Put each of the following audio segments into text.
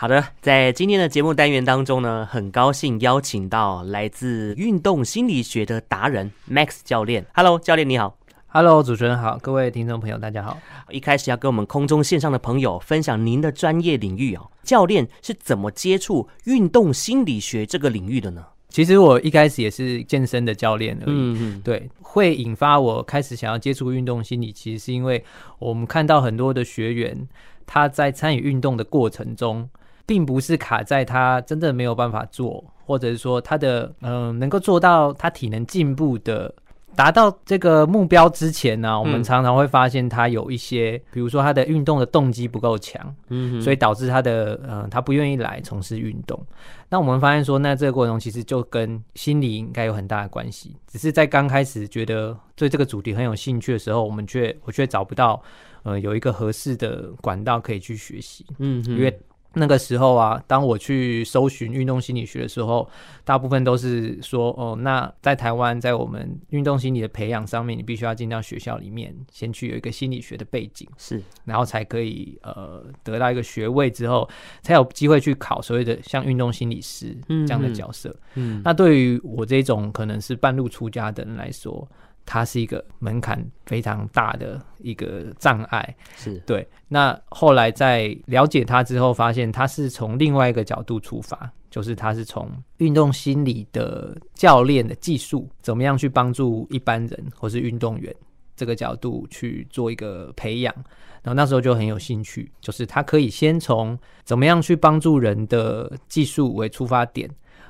好的，在今天的节目单元当中呢，很高兴邀请到来自运动心理学的达人 Max 教练。Hello，教练你好。Hello，主持人好，各位听众朋友大家好。一开始要跟我们空中线上的朋友分享您的专业领域哦，教练是怎么接触运动心理学这个领域的呢？其实我一开始也是健身的教练而已。嗯嗯，对，会引发我开始想要接触运动心理，其实是因为我们看到很多的学员他在参与运动的过程中。并不是卡在他真的没有办法做，或者是说他的嗯、呃、能够做到他体能进步的达到这个目标之前呢、啊，我们常常会发现他有一些，嗯、比如说他的运动的动机不够强，嗯，所以导致他的嗯、呃、他不愿意来从事运动。那我们发现说，那这个过程中其实就跟心理应该有很大的关系，只是在刚开始觉得对这个主题很有兴趣的时候，我们却我却找不到呃有一个合适的管道可以去学习，嗯哼，因为。那个时候啊，当我去搜寻运动心理学的时候，大部分都是说，哦，那在台湾，在我们运动心理的培养上面，你必须要进到学校里面，先去有一个心理学的背景，是，然后才可以呃得到一个学位之后，才有机会去考所谓的像运动心理师这样的角色。嗯，嗯，那对于我这种可能是半路出家的人来说。它是一个门槛非常大的一个障碍，是对。那后来在了解它之后，发现它是从另外一个角度出发，就是它是从运动心理的教练的技术，怎么样去帮助一般人或是运动员这个角度去做一个培养。然后那时候就很有兴趣，就是他可以先从怎么样去帮助人的技术为出发点。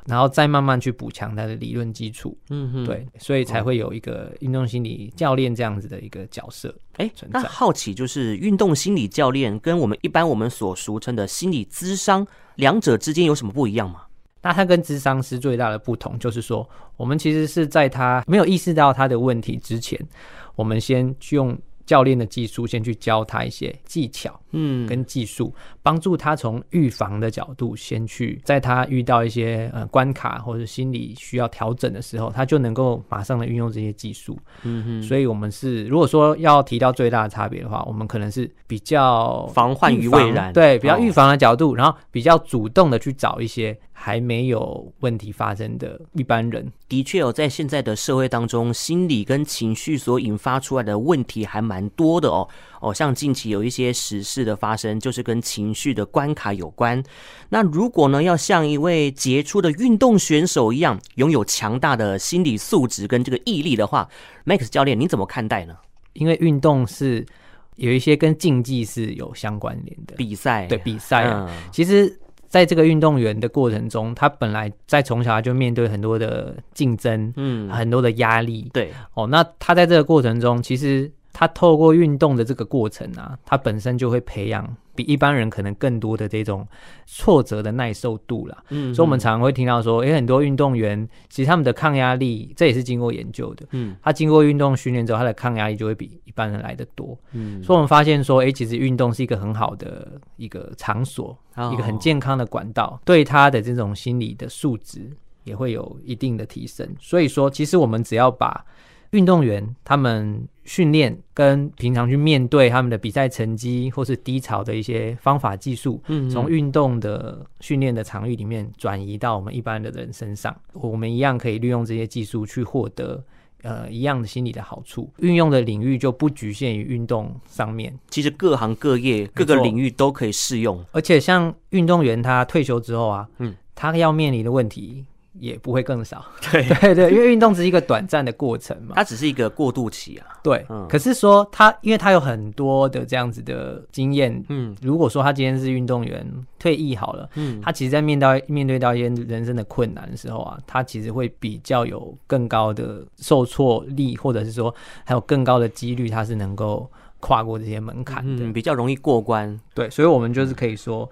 然后再慢慢去补强他的理论基础，嗯哼，对，所以才会有一个运动心理教练这样子的一个角色。哎，那好奇就是运动心理教练跟我们一般我们所俗称的心理咨商两者之间有什么不一样吗？那他跟智商师最大的不同就是说，我们其实是在他没有意识到他的问题之前，我们先去用。教练的技术，先去教他一些技巧，嗯，跟技术，帮助他从预防的角度，先去在他遇到一些呃关卡或者心理需要调整的时候，他就能够马上的运用这些技术，嗯哼。所以，我们是如果说要提到最大的差别的话，我们可能是比较防患于未然，对，比较预防的角度，然后比较主动的去找一些。还没有问题发生的一般人，的确有在现在的社会当中，心理跟情绪所引发出来的问题还蛮多的哦。哦，像近期有一些时事的发生，就是跟情绪的关卡有关。那如果呢，要像一位杰出的运动选手一样，拥有强大的心理素质跟这个毅力的话，Max 教练你怎么看待呢？因为运动是有一些跟竞技是有相关联的比赛，对比赛啊，嗯、其实。在这个运动员的过程中，他本来在从小就面对很多的竞争，嗯，很多的压力，对，哦，那他在这个过程中，其实他透过运动的这个过程啊，他本身就会培养。比一般人可能更多的这种挫折的耐受度啦，嗯，所以我们常常会听到说，诶，很多运动员其实他们的抗压力，这也是经过研究的，嗯，他经过运动训练之后，他的抗压力就会比一般人来的多，嗯，所以我们发现说，诶，其实运动是一个很好的一个场所，一个很健康的管道，对他的这种心理的素质也会有一定的提升。所以说，其实我们只要把运动员他们训练跟平常去面对他们的比赛成绩或是低潮的一些方法技术，嗯，从运动的训练的场域里面转移到我们一般的人身上，我们一样可以利用这些技术去获得呃一样的心理的好处。运用的领域就不局限于运动上面，其实各行各业各个领域都可以适用。而且像运动员他退休之后啊，嗯，他要面临的问题。也不会更少，对 对对，因为运动只是一个短暂的过程嘛，它只是一个过渡期啊。对，嗯、可是说他，因为他有很多的这样子的经验，嗯，如果说他今天是运动员退役好了，嗯，他其实在面到面对到一些人生的困难的时候啊，他其实会比较有更高的受挫力，或者是说还有更高的几率，他是能够跨过这些门槛的，嗯，比较容易过关。对，所以我们就是可以说。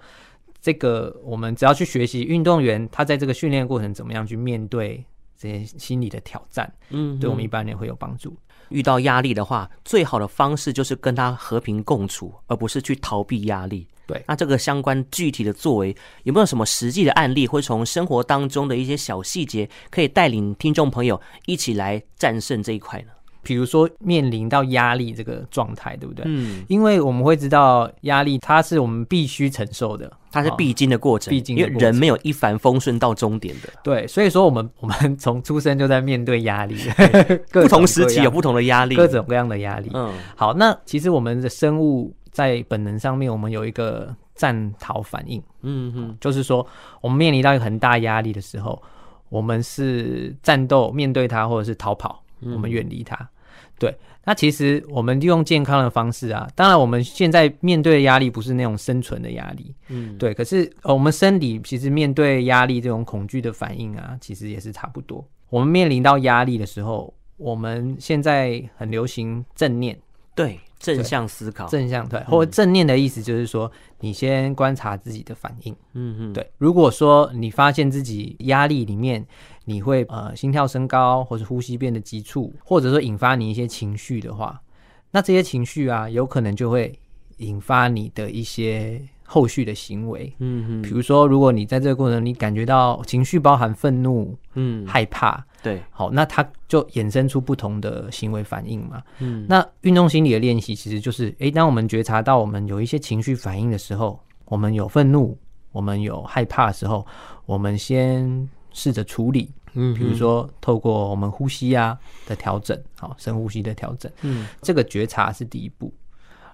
这个我们只要去学习运动员他在这个训练过程怎么样去面对这些心理的挑战，嗯，对我们一般人会有帮助。遇到压力的话，最好的方式就是跟他和平共处，而不是去逃避压力。对，那这个相关具体的作为有没有什么实际的案例，会从生活当中的一些小细节，可以带领听众朋友一起来战胜这一块呢？比如说面临到压力这个状态，对不对？嗯，因为我们会知道压力它是我们必须承受的，它是必经的过程，必经的过程，因为人没有一帆风顺到终点的。对，所以说我们我们从出生就在面对压力，不同时期有不同的压力，各种各样的压力。嗯，好，那其实我们的生物在本能上面，我们有一个战逃反应。嗯嗯，就是说我们面临到一个很大压力的时候，我们是战斗面对它，或者是逃跑，我们远离它。嗯对，那其实我们利用健康的方式啊，当然我们现在面对的压力不是那种生存的压力，嗯，对。可是我们生理其实面对压力这种恐惧的反应啊，其实也是差不多。我们面临到压力的时候，我们现在很流行正念，对，正向思考，正向对，或者正念的意思就是说，你先观察自己的反应，嗯嗯，对。如果说你发现自己压力里面，你会呃心跳升高，或是呼吸变得急促，或者说引发你一些情绪的话，那这些情绪啊，有可能就会引发你的一些后续的行为。嗯嗯，比如说，如果你在这个过程你感觉到情绪包含愤怒、嗯害怕，对，好，那它就衍生出不同的行为反应嘛。嗯，那运动心理的练习其实就是，诶，当我们觉察到我们有一些情绪反应的时候，我们有愤怒，我们有害怕的时候，我们先。试着处理，嗯，比如说透过我们呼吸啊的调整，好，深呼吸的调整，嗯，这个觉察是第一步，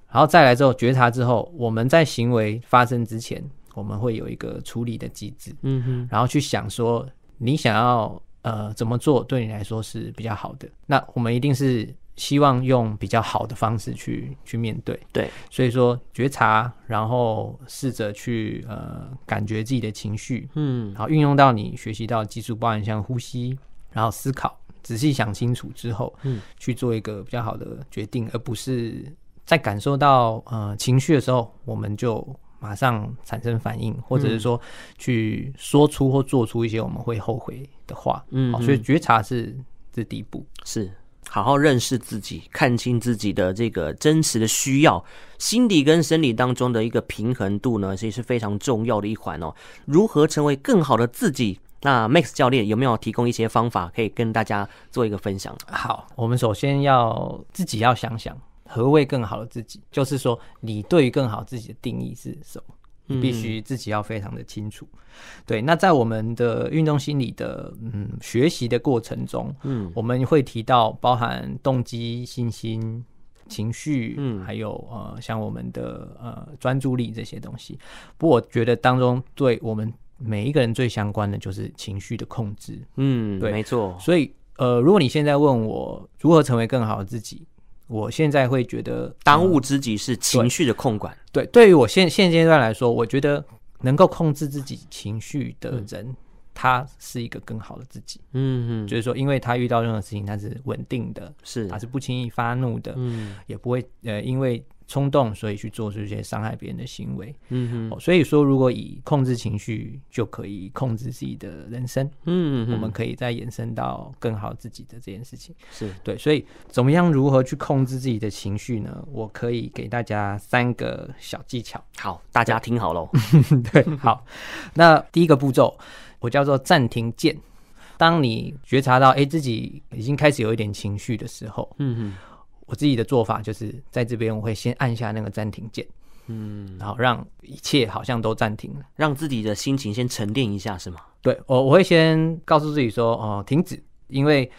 然后再来之后觉察之后，我们在行为发生之前，我们会有一个处理的机制，嗯哼，然后去想说你想要呃怎么做对你来说是比较好的，那我们一定是。希望用比较好的方式去去面对，对，所以说觉察，然后试着去呃感觉自己的情绪，嗯，然后运用到你学习到的技术，包含像呼吸，然后思考，仔细想清楚之后，嗯，去做一个比较好的决定，而不是在感受到呃情绪的时候，我们就马上产生反应，或者是说去说出或做出一些我们会后悔的话，嗯，好，所以觉察是这第一步，是。好好认识自己，看清自己的这个真实的需要，心理跟生理当中的一个平衡度呢，其实是非常重要的一环哦。如何成为更好的自己？那 Max 教练有没有提供一些方法可以跟大家做一个分享？好，我们首先要自己要想想何谓更好的自己，就是说你对于更好自己的定义是什么？你必须自己要非常的清楚，嗯、对。那在我们的运动心理的嗯学习的过程中，嗯，我们会提到包含动机、信心、情绪，嗯，还有呃像我们的呃专注力这些东西。不过我觉得当中对我们每一个人最相关的就是情绪的控制，嗯，对，没错。所以呃，如果你现在问我如何成为更好的自己？我现在会觉得，当务之急是情绪的控管。对，对于我现现阶段来说，我觉得能够控制自己情绪的人，嗯，他是一个更好的自己。嗯嗯，就是说，因为他遇到任何事情，他是稳定的，是，他是不轻易发怒的，嗯，也不会呃，因为。冲动，所以去做出一些伤害别人的行为。嗯哼，所以说，如果以控制情绪就可以控制自己的人生。嗯，我们可以再延伸到更好自己的这件事情。是对，所以怎么样如何去控制自己的情绪呢？我可以给大家三个小技巧。好，大家听好喽。对，好。那第一个步骤，我叫做暂停键。当你觉察到，哎，自己已经开始有一点情绪的时候，嗯哼。我自己的做法就是在这边，我会先按下那个暂停键，嗯，然后让一切好像都暂停了，让自己的心情先沉淀一下，是吗？对，我我会先告诉自己说，哦、呃，停止，因为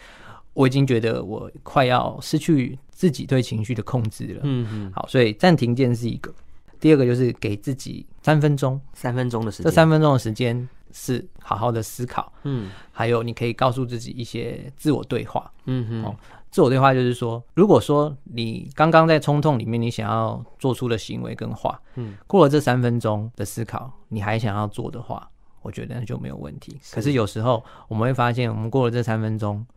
我已经觉得我快要失去自己对情绪的控制了。嗯嗯，好，所以暂停键是一个，第二个就是给自己三分钟，三分钟的时间，这三分钟的时间是好好的思考，嗯，还有你可以告诉自己一些自我对话，嗯哼。哦自我对话就是说，如果说你刚刚在冲动里面，你想要做出的行为跟话，嗯，过了这三分钟的思考，你还想要做的话，我觉得那就没有问题。可是有时候我们会发现，我们过了这三分钟，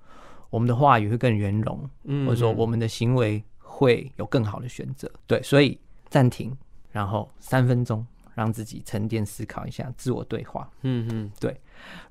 我们的话语会更圆融，嗯，或者说我们的行为会有更好的选择。对，所以暂停，然后三分钟，让自己沉淀思考一下，自我对话。嗯嗯，对。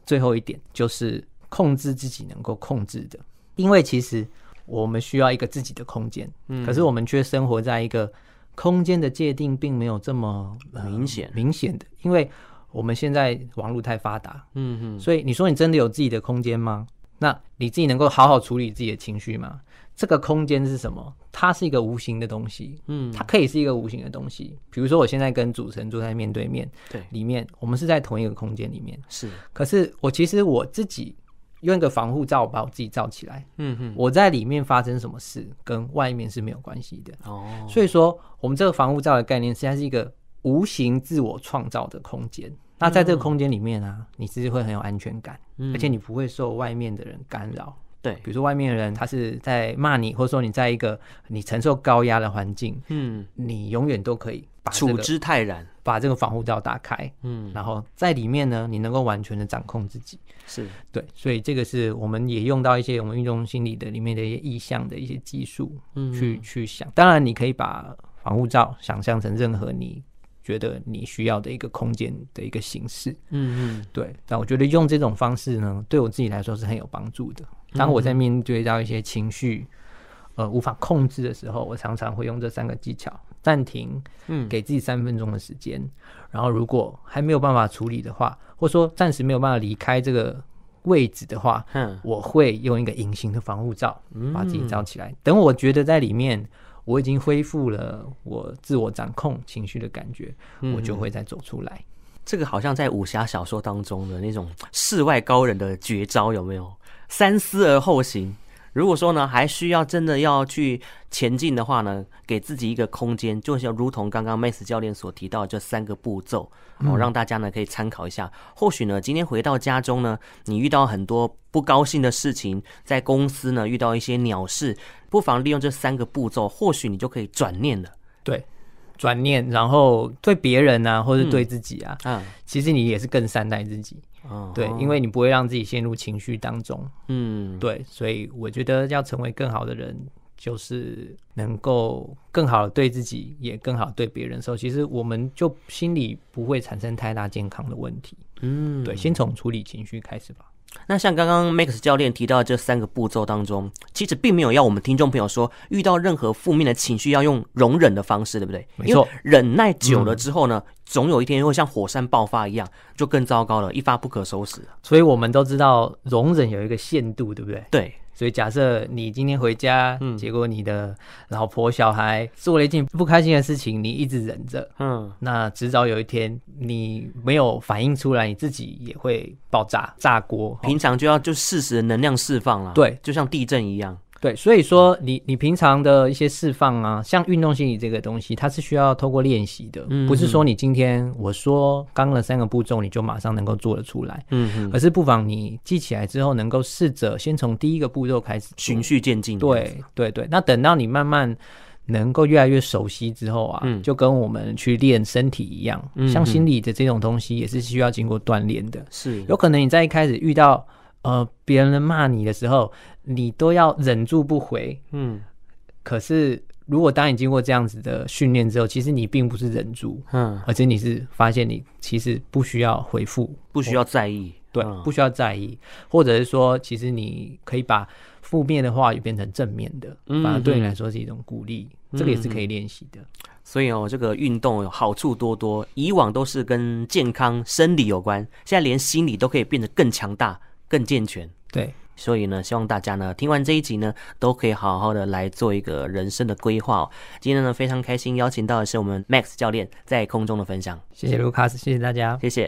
最后一点就是控制自己能够控制的，因为其实。我们需要一个自己的空间，嗯，可是我们却生活在一个空间的界定并没有这么明显明显的，因为我们现在网络太发达，嗯嗯，所以你说你真的有自己的空间吗？那你自己能够好好处理自己的情绪吗？这个空间是什么？它是一个无形的东西，嗯，它可以是一个无形的东西。比如说，我现在跟主持人坐在面对面，对，里面我们是在同一个空间里面，是。可是我其实我自己用一个防护罩把我自己罩起来，嗯哼，我在里面发生什么事跟外面是没有关系的。哦。所以说，我们这个防护罩的概念实际上是一个无形自我创造的空间。那在这个空间里面啊，你其实会很有安全感，而且你不会受外面的人干扰。对，比如说外面的人他是在骂你，或者说你在一个你承受高压的环境，嗯，你永远都可以把这个处之泰然，把这个防护罩打开，嗯，然后在里面呢，你能够完全的掌控自己，是对，所以这个是我们也用到一些我们运动心理的里面的一些意向的一些技术，嗯，去去想。当然，你可以把防护罩想象成任何你觉得你需要的一个空间的一个形式，嗯嗯，对。但我觉得用这种方式呢，对我自己来说是很有帮助的。当我在面对到一些情绪，呃，无法控制的时候，我常常会用这三个技巧：暂停，嗯，给自己三分钟的时间。然后，如果还没有办法处理的话，或者说暂时没有办法离开这个位置的话，嗯，我会用一个隐形的防护罩把自己罩起来。等我觉得在里面我已经恢复了我自我掌控情绪的感觉，我就会再走出来。这个好像在武侠小说当中的那种世外高人的绝招，有没有？三思而后行。如果说呢，还需要真的要去前进的话呢，给自己一个空间，就像如同刚刚 Max 教练所提到的这三个步骤，哦，让大家呢可以参考一下。或许呢，今天回到家中呢，你遇到很多不高兴的事情，在公司呢遇到一些鸟事，不妨利用这三个步骤，或许你就可以转念了。对，转念，然后对别人啊，或者对自己啊，嗯，其实你也是更善待自己。哦，对，因为你不会让自己陷入情绪当中，嗯，对，所以我觉得要成为更好的人，就是能够更好的对自己，也更好对别人的时候，其实我们就心里不会产生太大健康的问题，嗯，对，先从处理情绪开始吧。那像刚刚 Max 教练提到的这三个步骤当中，其实并没有要我们听众朋友说，遇到任何负面的情绪要用容忍的方式，对不对？没错，忍耐久了之后呢，嗯、总有一天会像火山爆发一样，就更糟糕了，一发不可收拾。所以我们都知道，容忍有一个限度，对不对？对。所以，假设你今天回家，嗯，结果你的老婆小孩做了一件不开心的事情，你一直忍着，嗯，那迟早有一天你没有反应出来，你自己也会爆炸炸锅。平常就要就适时的能量释放了，对，就像地震一样。对，所以说你你平常的一些释放啊，像运动心理这个东西，它是需要透过练习的，嗯、不是说你今天我说刚了三个步骤，你就马上能够做得出来，嗯哼，而是不妨你记起来之后，能够试着先从第一个步骤开始，循序渐进。对对对，那等到你慢慢能够越来越熟悉之后啊，嗯、就跟我们去练身体一样，嗯、像心理的这种东西也是需要经过锻炼的，是有可能你在一开始遇到。呃，别人骂你的时候，你都要忍住不回。嗯，可是如果当你经过这样子的训练之后，其实你并不是忍住，嗯，而且你是发现你其实不需要回复，不需要在意，对，嗯、不需要在意，或者是说，其实你可以把负面的话语变成正面的，反而对你来说是一种鼓励，嗯、这个也是可以练习的。所以哦，这个运动有好处多多，以往都是跟健康生理有关，现在连心理都可以变得更强大。更健全，对，所以呢，希望大家呢听完这一集呢，都可以好好的来做一个人生的规划哦。今天呢，非常开心邀请到的是我们 Max 教练在空中的分享，谢谢卢卡斯，谢谢大家，谢谢。